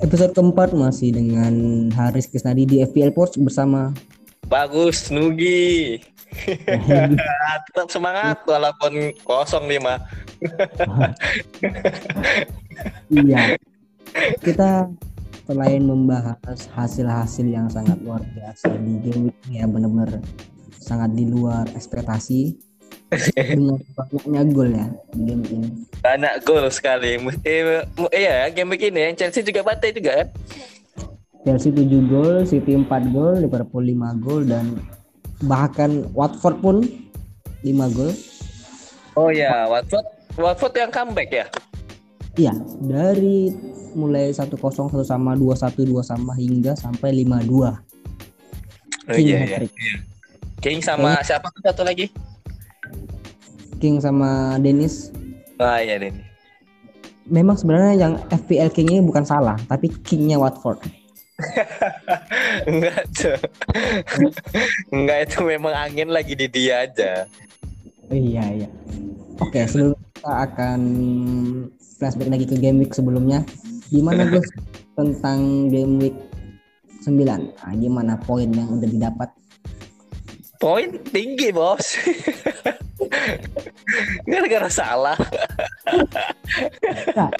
Episode keempat masih dengan Haris Krisnadi di FPL Sports bersama Bagus Nugi. Tetap semangat walaupun kosong lima. Iya. Kita selain membahas hasil-hasil yang sangat luar biasa di game week ya benar-benar sangat di luar ekspektasi dengan banyaknya gol ya di game ini. Banyak gol sekali. Eh, iya, game week ini yang Chelsea juga bantai juga kan? Chelsea 7 gol, City 4 gol, Liverpool 5 gol dan bahkan Watford pun 5 gol. Oh ya, Watford Watford yang comeback ya? Iya, dari mulai 1-0 satu sama 2-1 2 sama hingga sampai 5-2. Oh King iya, iya, iya. King sama siapa tuh satu lagi? King sama Dennis Wah iya ini. memang sebenarnya yang FPL King ini bukan salah, tapi Kingnya Watford. Enggak tuh. Enggak itu memang angin lagi di dia aja. Iya iya. Oke sebelum kita akan flashback lagi ke game week sebelumnya, gimana Gus tentang game week 9? Nah, gimana poin yang udah didapat? Poin tinggi bos. Gara-gara salah. Nah,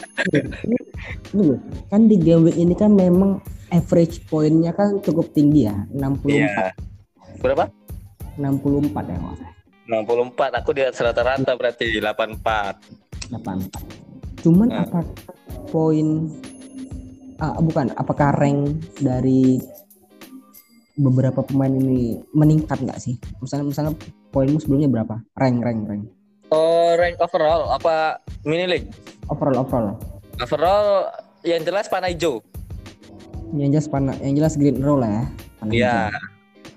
kan di game week ini kan memang average poinnya kan cukup tinggi ya, 64 Iya. Berapa? 64 ya Mas. 64. Aku di rata-rata berarti 84. 84. Cuman Hmm. apakah poin ah, bukan apakah rank dari beberapa pemain ini meningkat nggak sih? Misalnya misalnya poinmu sebelumnya berapa? Rank rank rank. Oh, rank overall apa mini league? Overall overall. Overall yang jelas panah hijau. Yang jelas pana, yang jelas green roll lah ya. Panah Iya.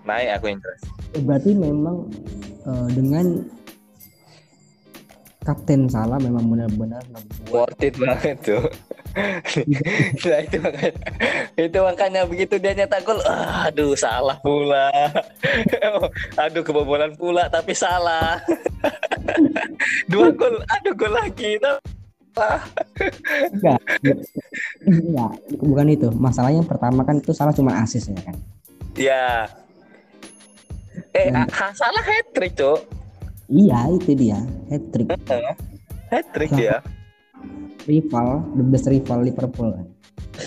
Naik aku yang jelas. Eh, Berarti memang eh, dengan Kapten Salah memang benar-benar Worth it banget tuh. nah, itu makanya itu makanya begitu dia nyetak gol aduh salah pula. Aduh kebobolan pula tapi salah. Dua gol aduh gol lagi enggak, enggak, bukan itu. Masalahnya yang pertama kan itu salah cuma asis ya kan. ya. Eh Dan- ah, salah hat trick tuh Iya itu dia. Hat trick hat trick ya. Rival the best rival Liverpool.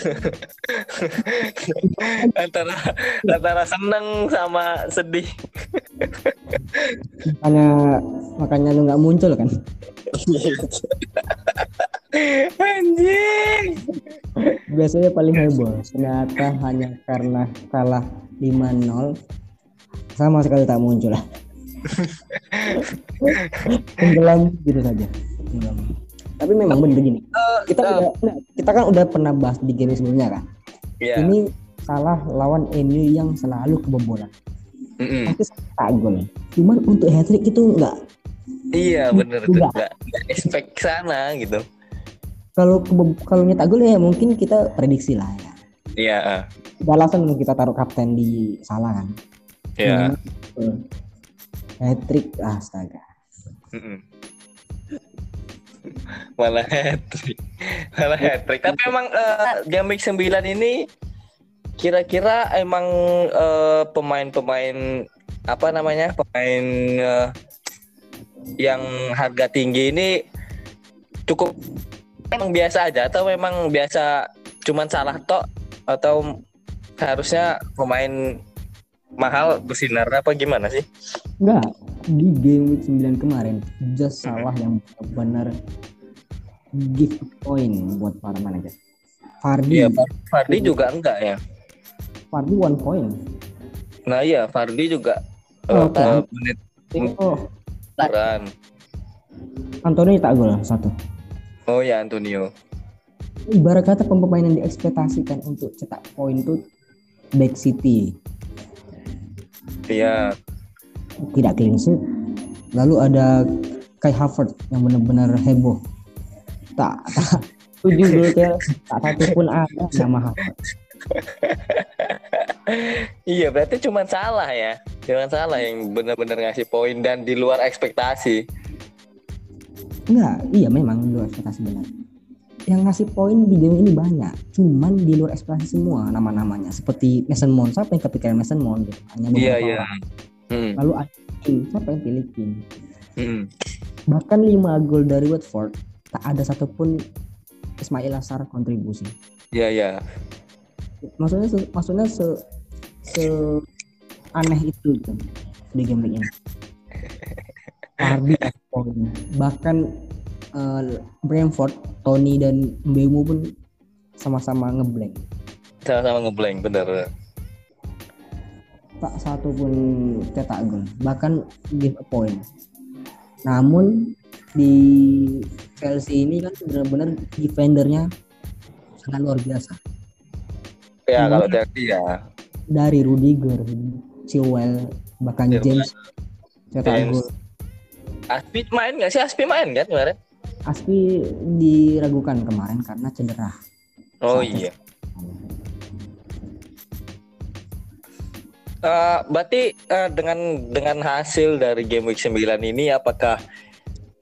Antara antara seneng sama sedih. Makanya makanya lu nggak muncul kan. anjing. Biasanya paling heboh. Ternyata hanya karena kalah 5-0 sama sekali tak muncul lah. Tenggelam gitu saja. Tenggelam. Tapi memang bener gini. Kita Eh, udah, nah, kita kan udah pernah bahas di game sebelumnya kan. ya Ini salah lawan MU yang selalu kebobolan. Mm-mm. Pasti tak gol. Cuman untuk hat trick itu enggak. Iya bener tuh Enggak. nggak nggak expect sana gitu. Kalau kalau nyetak gol ya mungkin kita prediksi lah ya. Iya, ah. Ada alasan kita taruh kapten di salah kan. iya. Hat trick astaga. Mm-mm. Malah hat trick, malah hat trick. Tapi emang game week 9 ini kira-kira emang eh, pemain-pemain apa namanya pemain eh, yang harga tinggi ini cukup emang biasa aja atau memang biasa cuman salah tok atau harusnya pemain mahal bersinar apa gimana sih? Enggak, di game week 9 kemarin just salah yang benar give point buat para manajer. Fardi, Iya, Fardi juga enggak ya. Fardi one point. Nah iya, Fardi juga Oh, eh, oke. eh, menit Oh, kurang. Antonio tak gol satu. Oh ya Antonio. Ibarat kata pemain yang diekspektasikan untuk cetak poin itu back City Iya. tidak clean sheet. Lalu ada Kai Havertz yang benar-benar heboh. Tak, tak tujuh gol Tel, tak satu pun ada nama Havertz. Iya, berarti cuma salah ya. Cuma salah yang benar-benar ngasih poin dan di luar ekspektasi. Enggak, iya memang luar ekspektasi benar. Yang ngasih poin di game ini banyak cuman di luar ekspektasi semua nama-namanya seperti Mason Mount siapa yang kepikiran Mason Mount gitu hanya Iya, beberapa iya. orang. Hmm. lalu ada King siapa yang pilih King Hmm. bahkan 5 gol dari Watford tak ada satupun Ismail Assar kontribusi Iya, iya. maksudnya se- maksudnya se, se aneh itu gitu di game ini kasih poin bahkan eh, Brentford Tony dan Mbemu pun sama-sama ngeblank Sama-sama ngeblank, bener. tak satu pun cetak gol bahkan give a point namun di Chelsea ini kan benar-benar defendernya sangat luar biasa Ya, Hmm. kalau Chelsea ya. dari Rudiger, Chilwell, bahkan James cetak gol. Aspi main nggak sih? Aspi main kan kemarin? Aspi diragukan kemarin karena cedera. Oh iya. Eh, berarti eh, dengan dengan hasil dari game week 9 ini apakah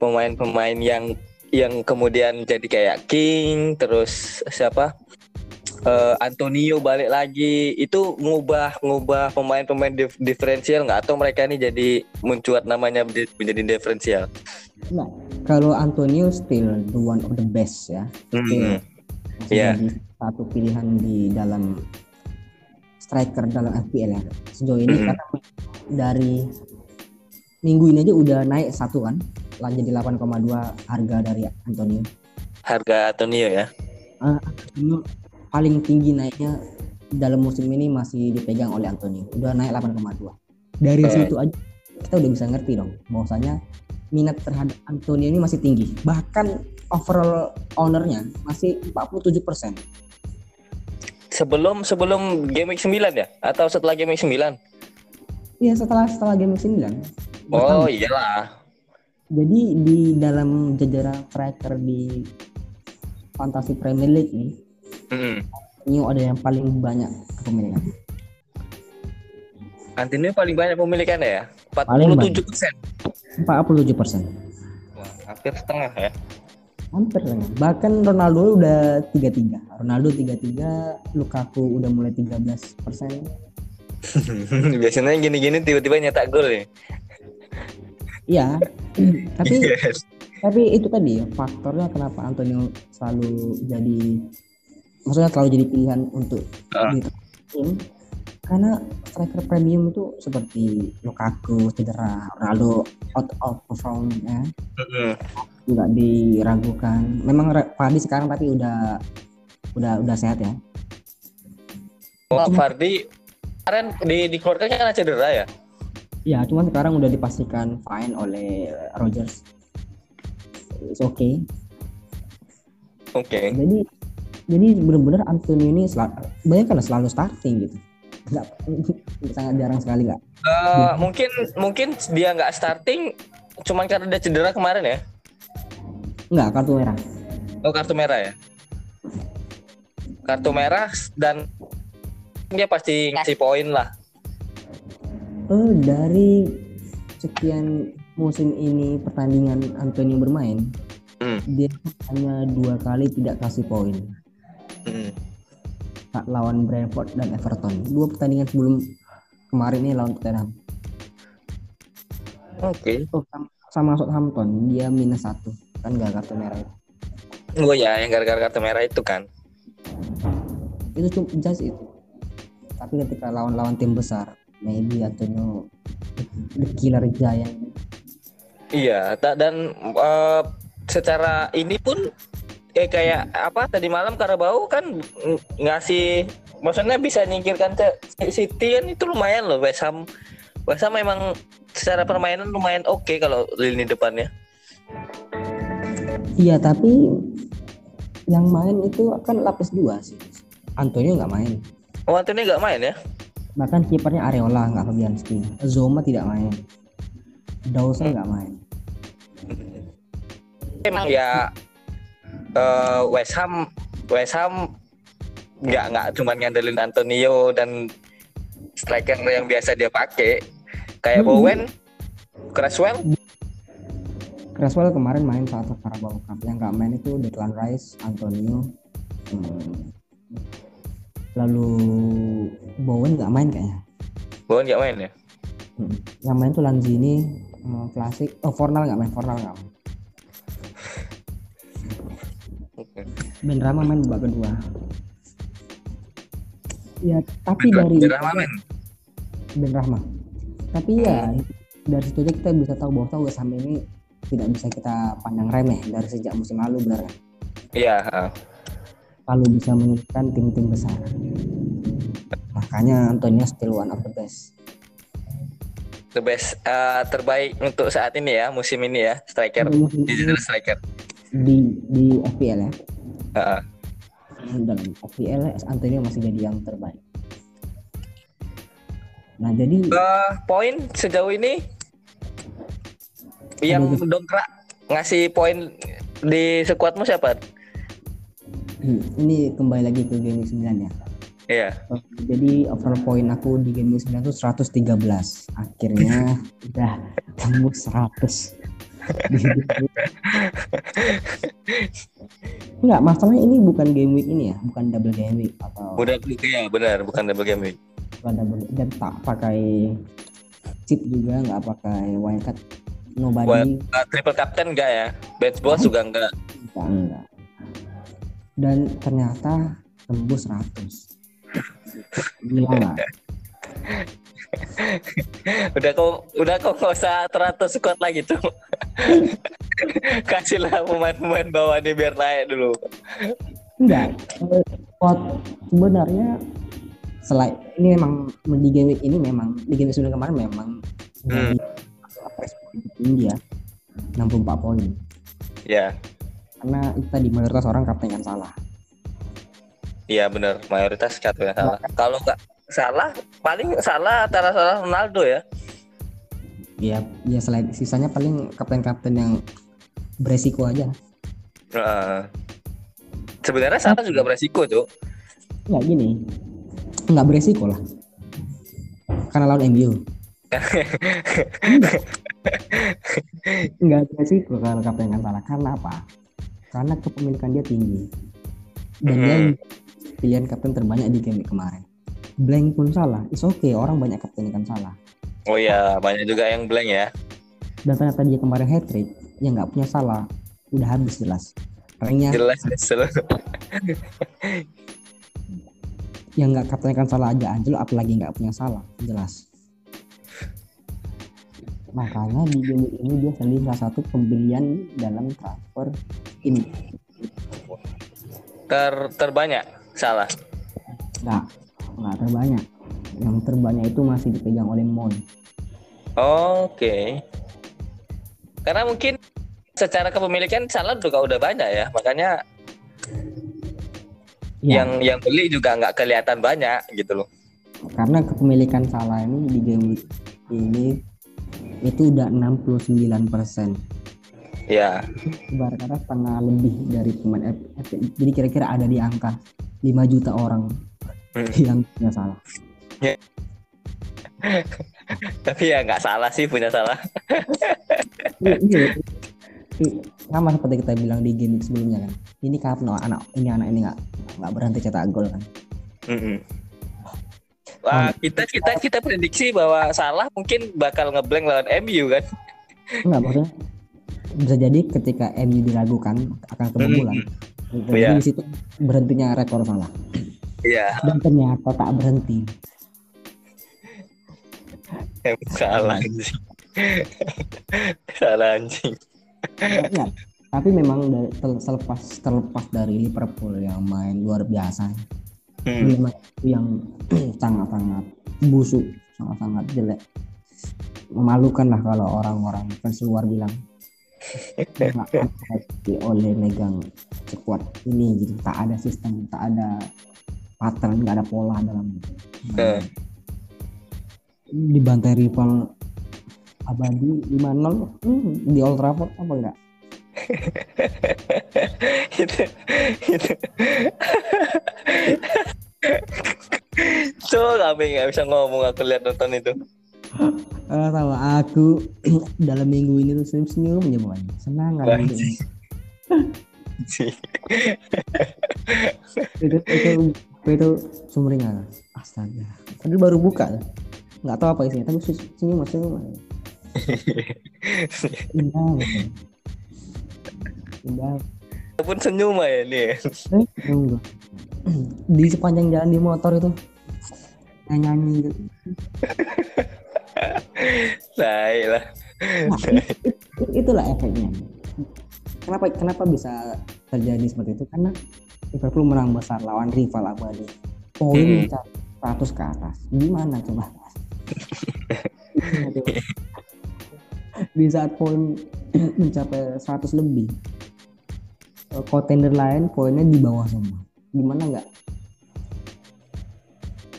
pemain-pemain yang yang kemudian jadi kayak King terus siapa Eh, Antonio balik lagi itu ngubah ngubah pemain-pemain dif- diferensial nggak atau mereka ini jadi mencuat namanya di- menjadi diferensial? Nah, kalau Antonio still the one of the best ya. Hmm. Masih Iya. jadi satu pilihan di dalam striker dalam FPL ya. Sejauh ini Mhm. karena dari minggu ini aja udah naik satu kan, lah jadi 8,2 harga dari Antonio. Harga Antonio ya. Antonio paling tinggi naiknya dalam musim ini masih dipegang oleh Antonio. Udah naik 8,2. Dari situ aja kita udah bisa ngerti dong bahwasanya minat terhadap Antonio ini masih tinggi. Bahkan overall ownernya masih 47%. Sebelum sebelum game week 9 ya atau setelah game week 9? Iya setelah setelah game 9. Oh Bahkan, iyalah. Jadi di dalam jajaran striker di Fantasi Premier League nih, Mm-mm. Antonio ada yang paling banyak kepemilikan. Antonio paling banyak pemilikannya ya? Paling 47 persen. 47%. Wah, hampir setengah ya. hampir lah ya. bahkan Ronaldo udah 33 Ronaldo 33 Lukaku udah mulai 13 persen Biasanya gini-gini tiba-tiba nyetak gol ya. iya tapi Yes. tapi itu tadi ya, faktornya kenapa Antonio selalu jadi maksudnya selalu jadi pilihan untuk Ah. di tim karena striker premium itu seperti Lukaku cedera Ronaldo out of perform ya juga diragukan memang Fadi sekarang tapi udah udah udah sehat ya Oh, Fardi kemarin di dikeluarkan karena cedera ya? Ya, cuman sekarang udah dipastikan fine oleh Rogers. It's okay. Oke. Jadi jadi benar-benar Antonio ini sel banyak kan selalu starting gitu. Enggak sangat jarang sekali nggak. Eh, mungkin mungkin dia nggak starting cuman karena dia cedera kemarin ya? Enggak kartu merah. Oh kartu merah ya? Kartu merah dan dia pasti ngasih poin lah. Eh dari sekian musim ini pertandingan Antonio bermain, Hmm. dia hanya dua kali tidak kasih poin. Hmm. Lawan Brentford dan Everton. Dua pertandingan sebelum kemarin ini lawan Tottenham. Oke. Oh, sama, sama Southampton dia minus satu kan gak kartu merah itu. Oh ya, yang gara-gara kartu merah itu kan. itu cuma just itu tapi ketika lawan-lawan tim besar maybe Antonio the killer giant Iya, dan eh, secara ini pun eh kayak apa tadi malam Karabau kan ng- ngasih maksudnya bisa nyingkirkan ke City kan itu lumayan loh West Ham. West Ham memang secara permainan lumayan oke kalau lini depannya. iya tapi yang main itu akan lapis dua sih Antonio nggak main Oh, Anthony nggak main ya? bahkan kipernya Areola nggak Fabianski Zoma tidak main Dawson nggak main Emang ya eh, West Ham West Ham nggak nggak cuma ngandelin Antonio dan striker yang biasa dia pakai kayak Hmm. Bowen, Cresswell, Creswell kemarin main saat Carabao Cup yang nggak main itu Declan Rice, Antonio, hmm, lalu Bowen nggak main kayaknya. Bowen nggak main ya? Hmm. Yang main tuh Lanzini, hmm, klasik. Oh Fornal nggak main, Fornal nggak main. Ben Rama main babak kedua. Ya tapi Ben, dari Ben Rahma main. Ben Rahma. Tapi ya dari situ aja kita bisa tahu bahwa West Ham ini tidak bisa kita pandang remeh dari sejak musim lalu benar kan? Iya. Lalu bisa menyulitkan tim-tim besar. Makanya Antonio still one of the best. The best eh, terbaik untuk saat ini ya, musim ini ya, striker. Digital striker. Di di FPL ya. Ha. Dalam FPL Antonio masih jadi yang terbaik. Nah jadi Eh, poin sejauh ini yang Aduh. dongkrak ngasih poin di sekuatmu siapa? hmm, ini kembali lagi ke game week 9 ya. Iya. Oh, Jadi overall point aku di game week 9 itu 113. Akhirnya udah tembus 100. Enggak, masalahnya ini bukan game week ini ya, bukan double game week atau Udah iya benar, bukan double game week. bukan double dan tak pakai chip juga, nggak pakai wildcard nobody Well, eh, triple captain enggak ya? Bench boss juga enggak. enggak, enggak. Dan ternyata tembus 100. Gila nggak? udah kau udah kau nggak usah teratur squad lagi tuh. Kasihlah pemain-pemain bawah nih biar naik dulu. Enggak. Squad sebenarnya selain ini memang di game week ini memang di game sebelum kemarin memang Hmm. tinggi ya 64 poin Ya, karena itu tadi mayoritas orang kapten kan salah iya benar. Mayoritas kartu yang salah. Kalau nggak salah, paling salah antara salah Ronaldo ya. ya ya selain sisanya paling kapten-kapten yang beresiko aja Heeh. sebenarnya salah juga beresiko tuh. nggak gini nggak beresiko lah karena lawan MU nggak beresiko kalau kapten kan salah karena apa karena kepemilikan dia tinggi dan dia Hmm. pilihan kapten terbanyak di game kemarin blank pun salah is okay orang banyak kapten kan salah Oh iya, banyak juga yang blank ya. dan ternyata dia kemarin hat trick yang nggak punya salah udah habis jelas ranknya Jelas selalu. yang nggak kapten kan salah aja Angelo apalagi nggak punya salah jelas makanya di game ini dia sendiri salah satu pembelian dalam transfer ini Ter terbanyak salah. nggak nggak terbanyak. Yang terbanyak itu masih dipegang oleh Mon. Oke. Karena mungkin secara kepemilikan salah juga udah banyak ya, makanya Ya, yang yang beli juga nggak kelihatan banyak gitu loh. karena kepemilikan salah ini di game ini itu udah 69 persen. Ya, ibarat kata setengah lebih dari pemain jadi kira-kira ada di angka 5 juta orang Hmm. yang punya salah tapi ya nggak salah sih punya salah. Iya, iya. Sama seperti kita bilang di game sebelumnya kan ini karena anak ini anak ini nggak nggak berhenti cetak gol kan Mm-mm. Wah, kita kita kita prediksi bahwa salah mungkin bakal ngeblank lawan MU kan. nggak maksudnya bisa jadi ketika MU diragukan akan kebobolan Mm-mm. jadi Iya. di situ berhentinya rekor salah Iya, dan ternyata tak berhenti. Emang salah anjing. salah anjing. Ya, tapi memang dari, terlepas terlepas dari Liverpool yang main luar biasa. Hmm. memang itu yang sangat-sangat busuk sangat-sangat jelek. Memalukan lah kalau orang-orang fans luar bilang. Nggak happy oleh megang sekuat ini gitu. Tak ada sistem tak ada pattern nggak ada pola dalam Eh. dibantai rival abadi 5-0 hmm, di Old Trafford apa enggak itu itu so kami nggak bisa ngomong aku lihat nonton itu Kalau tahu aku dalam minggu ini tuh senyum senyum aja pokoknya. Senang hidup ini. itu itu itu sumringah. Astaga. Tadi baru buka. Nggak tahu apa isinya, tapi se- senyum senyum. aja. Indah. Indah. Walaupun senyum ya ini. Eh. Di sepanjang jalan di motor itu nyanyi nyanyi gitu. Lah. Nah, it- itulah efeknya. Kenapa kenapa bisa terjadi seperti itu? Karena Liverpool menang besar lawan rival abadi. Poin Hmm. mencapai 100 ke atas. Gimana coba? Gimana coba? Di saat poin mencapai 100 lebih, eh, kontender lain poinnya di bawah semua. Gimana nggak?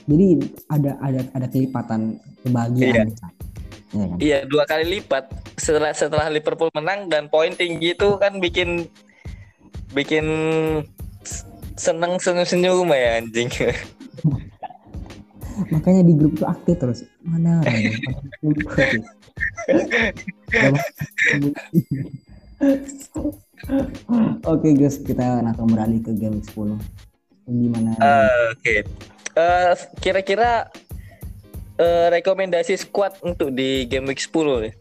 Jadi ada ada ada kelipatan kebahagiaan. Iya kan? Iya dua kali lipat setelah setelah Liverpool menang dan poin tinggi itu kan bikin bikin seneng senyum senyum ya anjing. makanya di grup itu aktif terus mana Oke guys, kita akan beralih ke game 10. Gimana? Eh, Oke. Eh, kira-kira eh, rekomendasi squad untuk di game week 10 nih.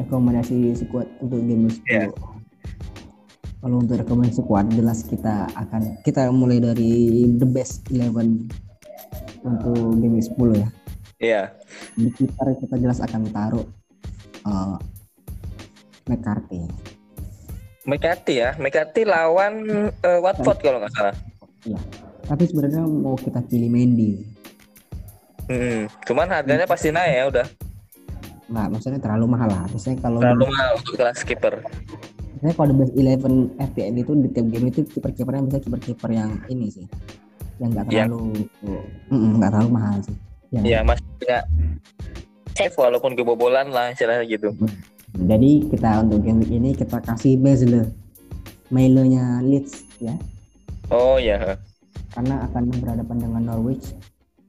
rekomendasi squad untuk game 10. Iya. Kalau untuk rekomendasi squad jelas kita akan kita mulai dari the best 11 untuk game week 10 ya. Iya. Di kiper kita jelas akan taruh eh McCarthy. McCarthy ya, McCarthy lawan eh, Watford kalau nggak salah. Iya. Tapi sebenarnya mau kita pilih Mendy. Hmm, cuman harganya pasti naik ya udah. Nggak, maksudnya terlalu mahal lah. Biasanya kalau Terlalu mahal untuk kelas kiper. Biasanya kalau the best 11 FPL itu di tiap game itu kiper-kipernya bisa kiper-kiper yang ini sih. Yang nggak Iya. terlalu nggak terlalu mahal sih. Ya, Iya, masih punya save walaupun kebobolan lah istilahnya gitu. Jadi kita untuk game ini kita kasih Basel Milo-nya Leeds ya. Oh iya. Karena akan berhadapan dengan Norwich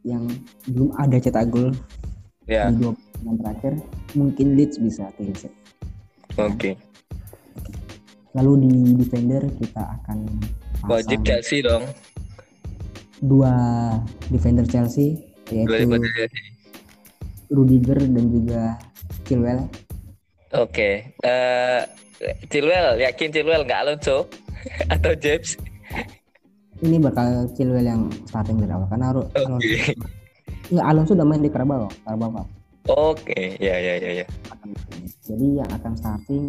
yang belum ada cetak gol Ya, di dua pertandingan terakhir. Mungkin Leeds bisa sheet. oke. Lalu di defender kita akan Wajib Chelsea dong. dua defender Chelsea yaitu. Rudiger dan juga Chilwell. Oke. Eh Chilwell, yakin Chilwell nggak Alonso atau James? Ini bakal Chilwell yang starting dari awal karena Ru- Oke. Alonso nggak Alonso udah main di Carabao, Carabao Cup. Oke, ya ya ya ya. akan jadi yang akan starting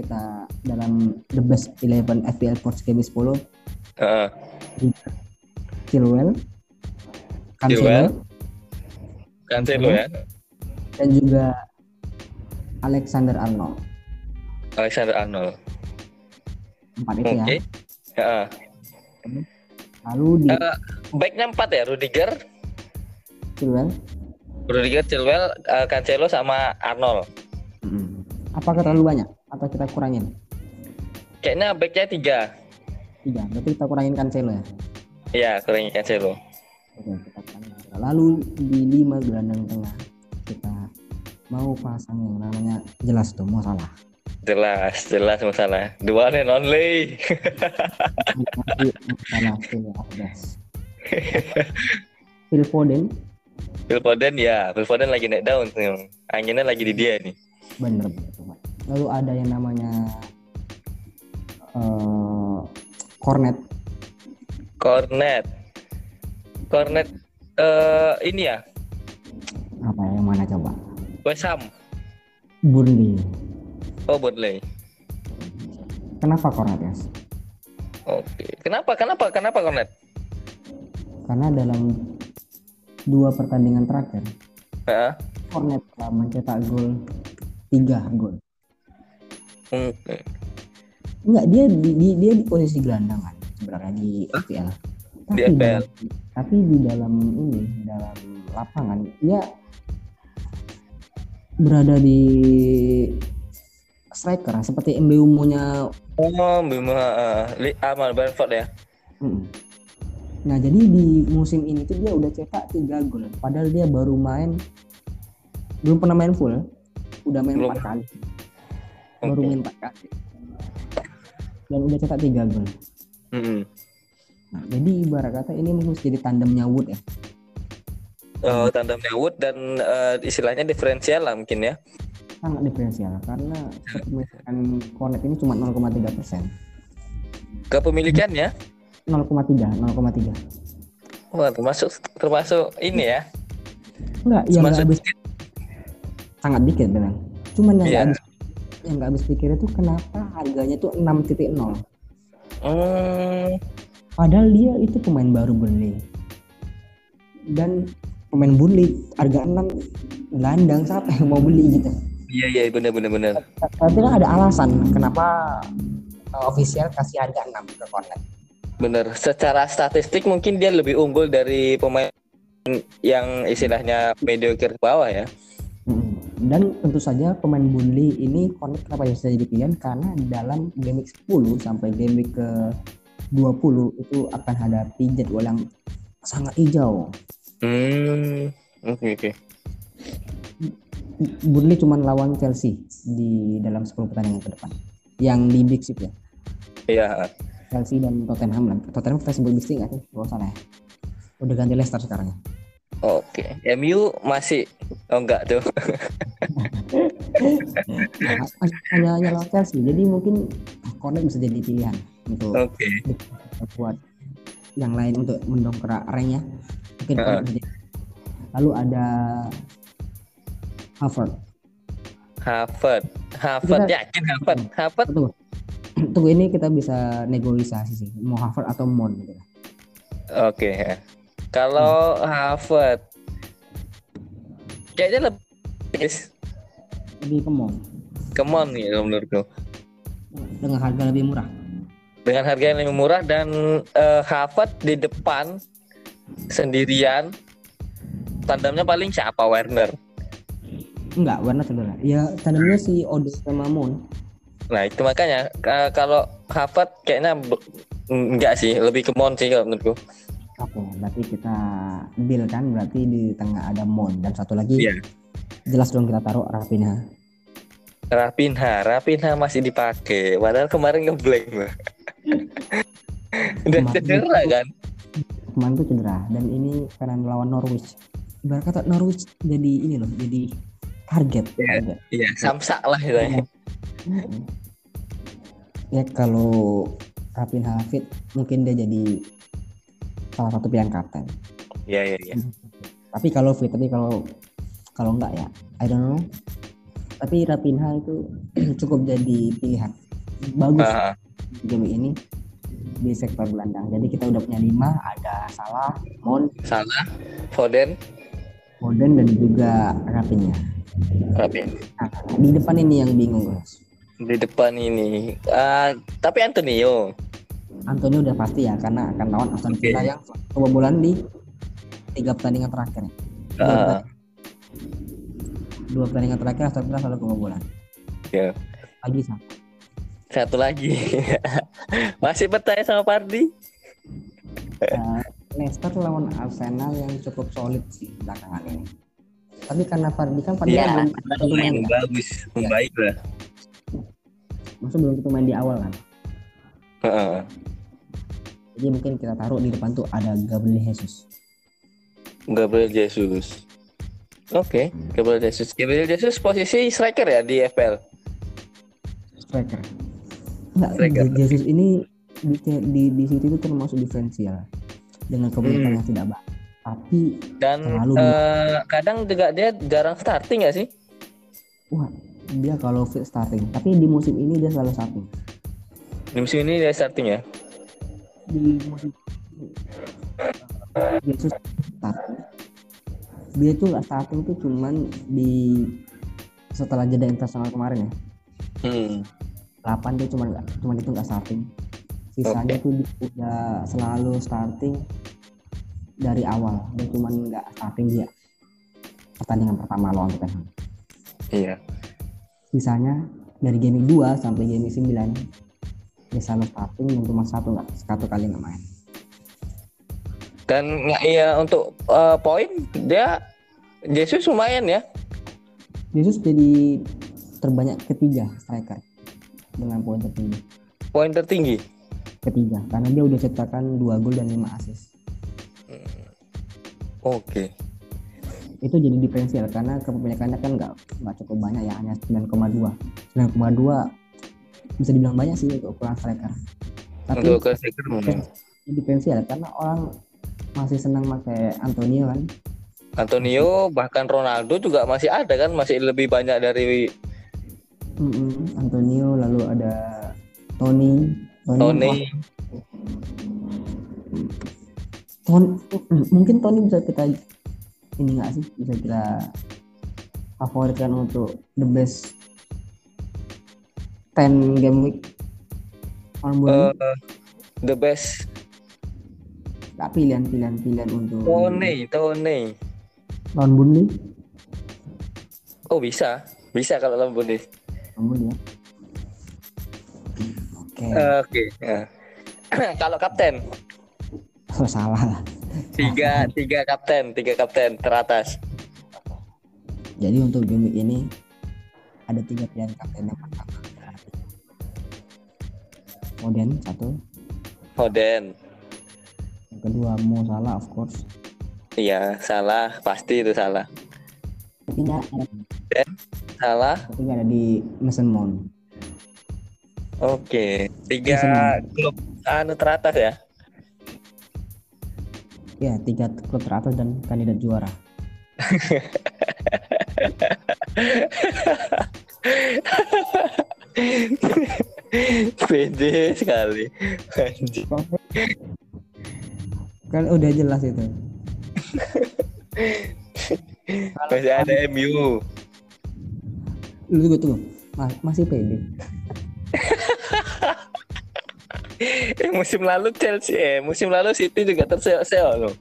kita dalam the best 11 FPL Sports Game 10 Heeh. Chilwell Cancelo. Cancelo ya. dan juga Alexander Arnold Alexander Arnold. empat itu ya Oke. Heeh. lalu di Eh, backnya empat ya, Rudiger, Chilwell Rudiger, Chilwell, eh, Cancelo sama Arnold. Mm-mm. apakah terlalu banyak atau kita kurangin Kayaknya backnya tiga. tiga berarti kita kurangin Cancelo ya Iya, kurangin Cancelo. Oke, kita kurangin lalu di lima gelandang tengah kita mau pasang yang namanya jelas tuh mau salah Jelas, jelas masalah. The one and only. salah Phil Foden Phil Foden ya, Phil Foden lagi naik daun. nih. Anginnya lagi di dia nih. bener bener. Lalu ada yang namanya eh Cornet Cornet. Cornet eh ini ya, apa ya yang mana coba West Ham. Burnley Oh, Burnley. kenapa Cornet ya Oke. Kenapa? Kenapa? Kenapa Cornet? karena dalam dua pertandingan terakhir. Cornet telah mencetak gol tiga gol Hmm. enggak dia di, di- dia di posisi gelandang kan sebenarnya di FPL tapi Di FPL. dalam, tapi di dalam ini dalam lapangan dia berada di striker seperti Mbeumo-nya Oh, Bima uh, Li Amal Brentford ya. Mm. Nah jadi di musim ini tuh dia udah cetak tiga gol, padahal dia baru main belum pernah main full udah main Belum. kali baru main empat kali dan udah cetak tiga gol Mm-mm. nah, jadi ibarat kata ini mungkin jadi tandemnya Wood ya? Eh, tandemnya Wood dan eh, istilahnya diferensial lah mungkin ya. sangat diferensial karena kepemilikan Connect ini cuma 0,3 persen. Kepemilikannya 0,3 0,3 Wah, termasuk termasuk ini ya. enggak yang habis sangat dikit memang cuman yang Iya. habis yang nggak habis pikir itu kenapa harganya tuh 6.0 Hmm, padahal dia itu pemain baru Burnley dan pemain Burnley harga 6 gelandang siapa yang mau beli gitu iya iya benar benar benar. tapi kan ada alasan kenapa uh, official kasih harga 6 ke Connect Benar. Secara statistik mungkin dia lebih unggul dari pemain yang istilahnya mediocre ke bawah ya. Dan tentu saja pemain Burnley ini Connect kenapa bisa jadi pilihan karena dalam game week 10 sampai game week ke 20 itu akan hadapi jadwal yang sangat hijau. Hmm, oke oke. Burnley cuma lawan Chelsea di dalam 10 pertandingan ke depan. Yang di Big Six ya. Iya. Chelsea dan Tottenham lah. Tottenham kita sebut Big Six nggak sih? Gak usah lah ya. Udah ganti Leicester sekarang ya. Oke. MU masih oh enggak tuh. Hanya hanya lawan Chelsea. Jadi mungkin Connect bisa jadi pilihan untuk Oke. buat yang lain untuk mendongkrak ranknya mungkin jadi. lalu ada Harvard Harvard. Harvard Kita- yakin Harvard. Harvard. tunggu tunggu ini kita bisa negosiasi sih mau Harvard atau Mon gitu Oke. Kalau Harvard kayaknya lebih lebih ke Mon kemon nih kalau menurutku. dengan harga lebih murah Dengan harga yang lebih murah dan eh, Harvard di depan sendirian. Tandemnya paling siapa Werner. enggak warna cedera ya tandemnya si Ode sama Mon Nah itu makanya ka- kalau Harvard kayaknya enggak sih lebih ke Mon sih kalau menurutku. Oke berarti kita deal kan berarti di tengah ada Mon dan satu lagi Iya. jelas dong kita taruh Rafinha Rapinha, Rapinha masih dipakai. Padahal kemarin ngeblank loh. Udah Kemarin cedera itu- kan? kemarin tuh cedera dan ini karena melawan Norwich ibarat kata Norwich jadi ini loh jadi target Iya. juga. Iya, samsak lah itu. Mm-mm. ya kalau Rapin Hafid mungkin dia jadi salah satu pilihan kapten Iya, iya, iya. tapi kalau fit tapi kalau kalau enggak ya I don't know tapi Rapinha itu cukup jadi pilihan bagus di game ini di sektor gelandang jadi kita udah punya lima ada Salah, Mon, salah. Foden, Foden dan juga Rapinha Rapin. nah, di depan ini yang bingung guys Di depan ini. Ah, tapi Antonio. Antonio udah pasti ya karena akan lawan Aston. Villa yang kebobolan di tiga pertandingan terakhir. Dua, Ah, dua pertandingan terakhir Aston Villa selalu kebobolan. ya. Lagi sama. Satu lagi. Masih bertanya sama Pardi? Uh, Leicester lawan Arsenal yang cukup solid sih belakangan ini. Tapi karena Fardi kan Fardi Iya, kan belum main kan? bagus, membaik lah. Maksudnya belum tentu main di awal kan. Heeh. Jadi mungkin kita taruh di depan tuh ada Gabriel Jesus. Gabriel Jesus. Oke, Gabriel Jesus. Gabriel Jesus posisi striker ya di FPL. Striker. Enggak, Striker. Jesus ini di, di, di situ itu termasuk diferensial dengan kepemilikan Hmm. yang tidak baik. Tapi Dan eh, kadang juga dia jarang starting ya sih? wah dia kalau fit starting. Tapi di musim ini dia selalu starting. Di musim ini dia starting ya? Di musim Jesus starting. Dia tuh nggak starting tuh cuman di setelah jeda internasional kemarin ya. Hmm. 8 dia cuma nggak cuma itu nggak starting sisanya tuh dia udah selalu starting dari awal dia cuma nggak starting dia pertandingan pertama lawan Tottenham Iya. sisanya dari game 2 sampai game 9 selalu starting dan cuma satu nggak satu kali nggak main Dan nggak iya untuk eh, poin dia Jesus lumayan ya. Jesus jadi terbanyak ketiga striker dengan poin tertinggi Poin tertinggi. ketiga karena dia udah ciptakan dua gol dan lima assist Oke. itu jadi diferensial karena kepemilikannya kan nggak nggak cukup banyak ya hanya 9,2 9,2 bisa dibilang banyak sih ukuran striker. Tapi Untuk ke striker, hmm. jadi diferensial karena orang masih senang pakai Antonio kan? Antonio bahkan Ronaldo juga masih ada kan? Masih lebih banyak dari Mm-mm, Antonio lalu ada Tony Tony. Ton- mungkin Tony bisa kita ini nggak sih? Bisa kita favoritkan untuk the best 10 game week on Eh, the best Nggak pilihan pilihan pilihan untuk Tony, Tony. lawan Burnley Oh bisa, bisa kalau lawan Burnley. lawan Burnley ya oke Oke. ya. kalau kapten oh, salah lah tiga tiga kapten tiga kapten teratas. jadi untuk game ini ada tiga pilihan kapten yang pertama Foden satu Foden. yang kedua Mo Salah of course Iya salah pasti itu salah. ketiga ada Salah. ketiga ada di Mason Mount Oke tiga klub anu teratas ya. ya tiga klub teratas dan kandidat juara Pede sekali. Kan udah jelas itu Masih ada MU. lu tunggu Ma- masih pede Eh, musim lalu Chelsea eh musim lalu City juga terseok-seok loh.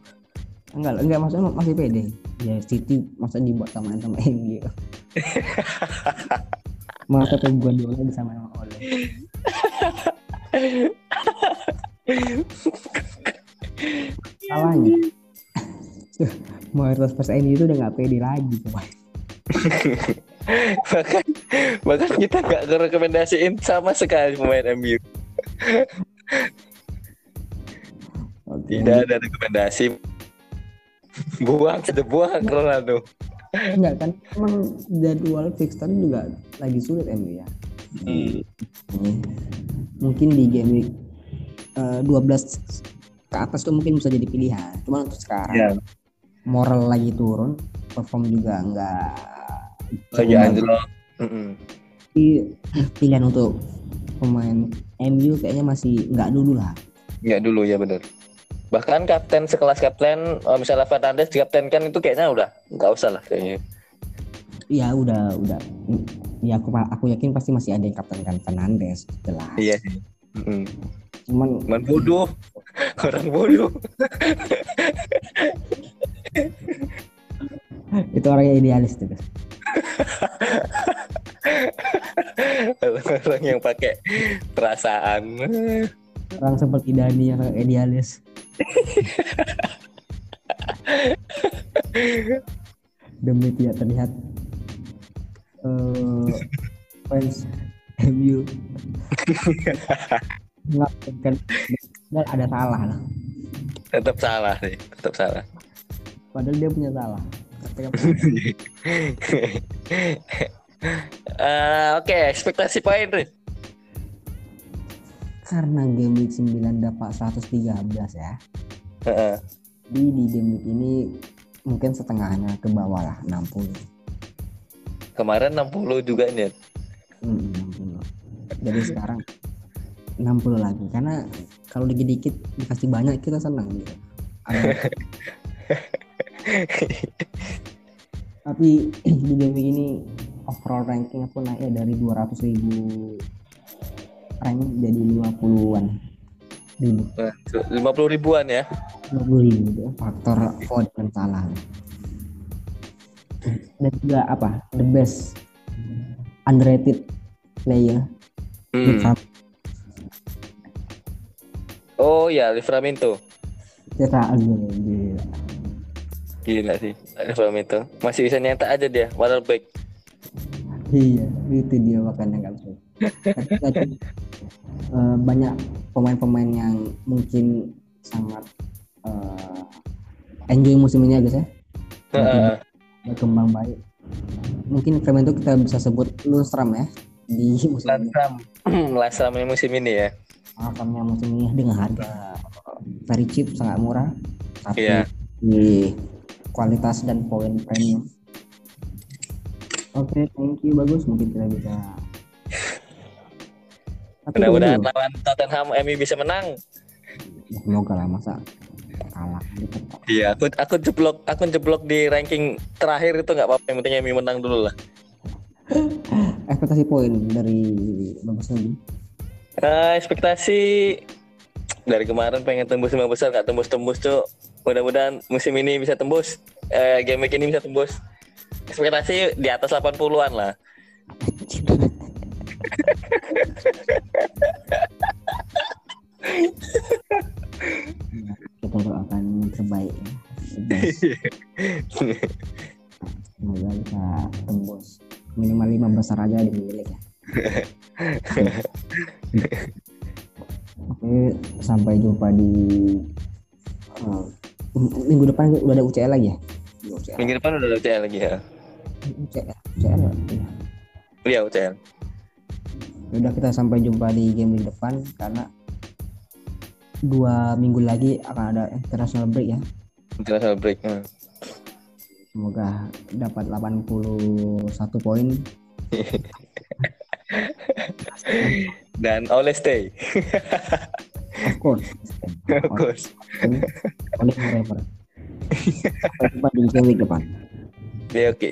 enggak enggak maksudnya masih pede ya City masa dibuat sama sama MU Pep Guardiola bisa main sama Ole salahnya mayoritas MU itu udah nggak pede lagi bahkan bahkan kita nggak rekomendasiin sama sekali pemain MU. Tidak ada rekomendasi. Buang sudah buang Ronaldo. Enggak kan emang jadwal fixture juga lagi sulit MU ya Hmm. Mungkin di game week eh, 12 ke atas tuh mungkin bisa jadi pilihan cuma untuk sekarang Ya. moral lagi turun perform juga enggak Lagi anjlok. Pilihan untuk pemain MU kayaknya masih nggak dulu lah Ya dulu ya benar. Bahkan kapten sekelas kapten eh, misalnya Fernandes dikaptenkan itu kayaknya udah nggak usah lah kayaknya. ya udah udah ya aku aku yakin pasti masih ada yang kapten kan Fernandes jelas Iya. Mm-mm. cuman Cuman bodoh. Orang bodoh. itu orang yang idealis tuh Orang yang pakai perasaan. Orang seperti Dani yang idealis. Demi tidak terlihat. Eh fans MU mengatakan dan ada salah lah. Tetap salah sih, tetap salah. padahal dia punya salah. Eh, Oke, ekspektasi poin Rin. Karena game week 9 dapat 113 ya Heeh. di di game week ini mungkin setengahnya ke bawah lah 60 Kemarin 60 juga nih. Hmm, 60. Jadi sekarang 60 lagi karena kalau dikit-dikit dikasih banyak kita senang gitu. Ada- Tapi di game week ini overall ranking aku naik ya dari 200 ribu rank jadi 50-an ribu 50 ribuan ya. 50 ribu itu faktor vote dan salah dan juga apa the best underrated player Hmm. Oh ya, Livramento. Agil gila. Gila sih, Livramento. Masih bisa nyetak aja dia, water back. Iya itu dia makanya nggak bisa eh, banyak pemain-pemain yang mungkin sangat eh, enjoy musim ini ya guys ya Heeh. berkembang baik mungkin frame itu kita bisa sebut Lundstram ya di musim ini Lasram. Lasram ini musim ini ya. Alasannya musim ini dengan harga very cheap sangat murah tapi Iya. di kualitas dan poin premium oke thank you bagus mungkin kita bisa Mudah-mudahan lawan Tottenham MU bisa menang. ya, semoga lah masa kalah. Iya, aku aku jeblok aku jeblok di ranking terakhir itu nggak apa-apa. Yang penting MU menang dulu lah. ekspektasi poin dari bagus lagi Eh, ekspektasi dari kemarin pengen tembus lima besar nggak tembus-tembus tuh. Mudah-mudahan musim ini bisa tembus. Eh, game week ini bisa tembus. Ekspektasi di atas 80-an lah. kita doakan terbaik ya. Semoga bisa tembus minimal lima besar aja di milik ya oke sampai jumpa di eh, minggu depan udah ada UCL lagi ya UCL Minggu depan udah ada UCL lagi ya. UCL UCL ya. Iya UCL. udah kita sampai jumpa di game minggu depan karena dua minggu lagi akan ada international break ya International break. Hmm. semoga dapat 81 poin Dan Ole stay. of course Of course. Only forever sampai jumpa di game depan Oke oke.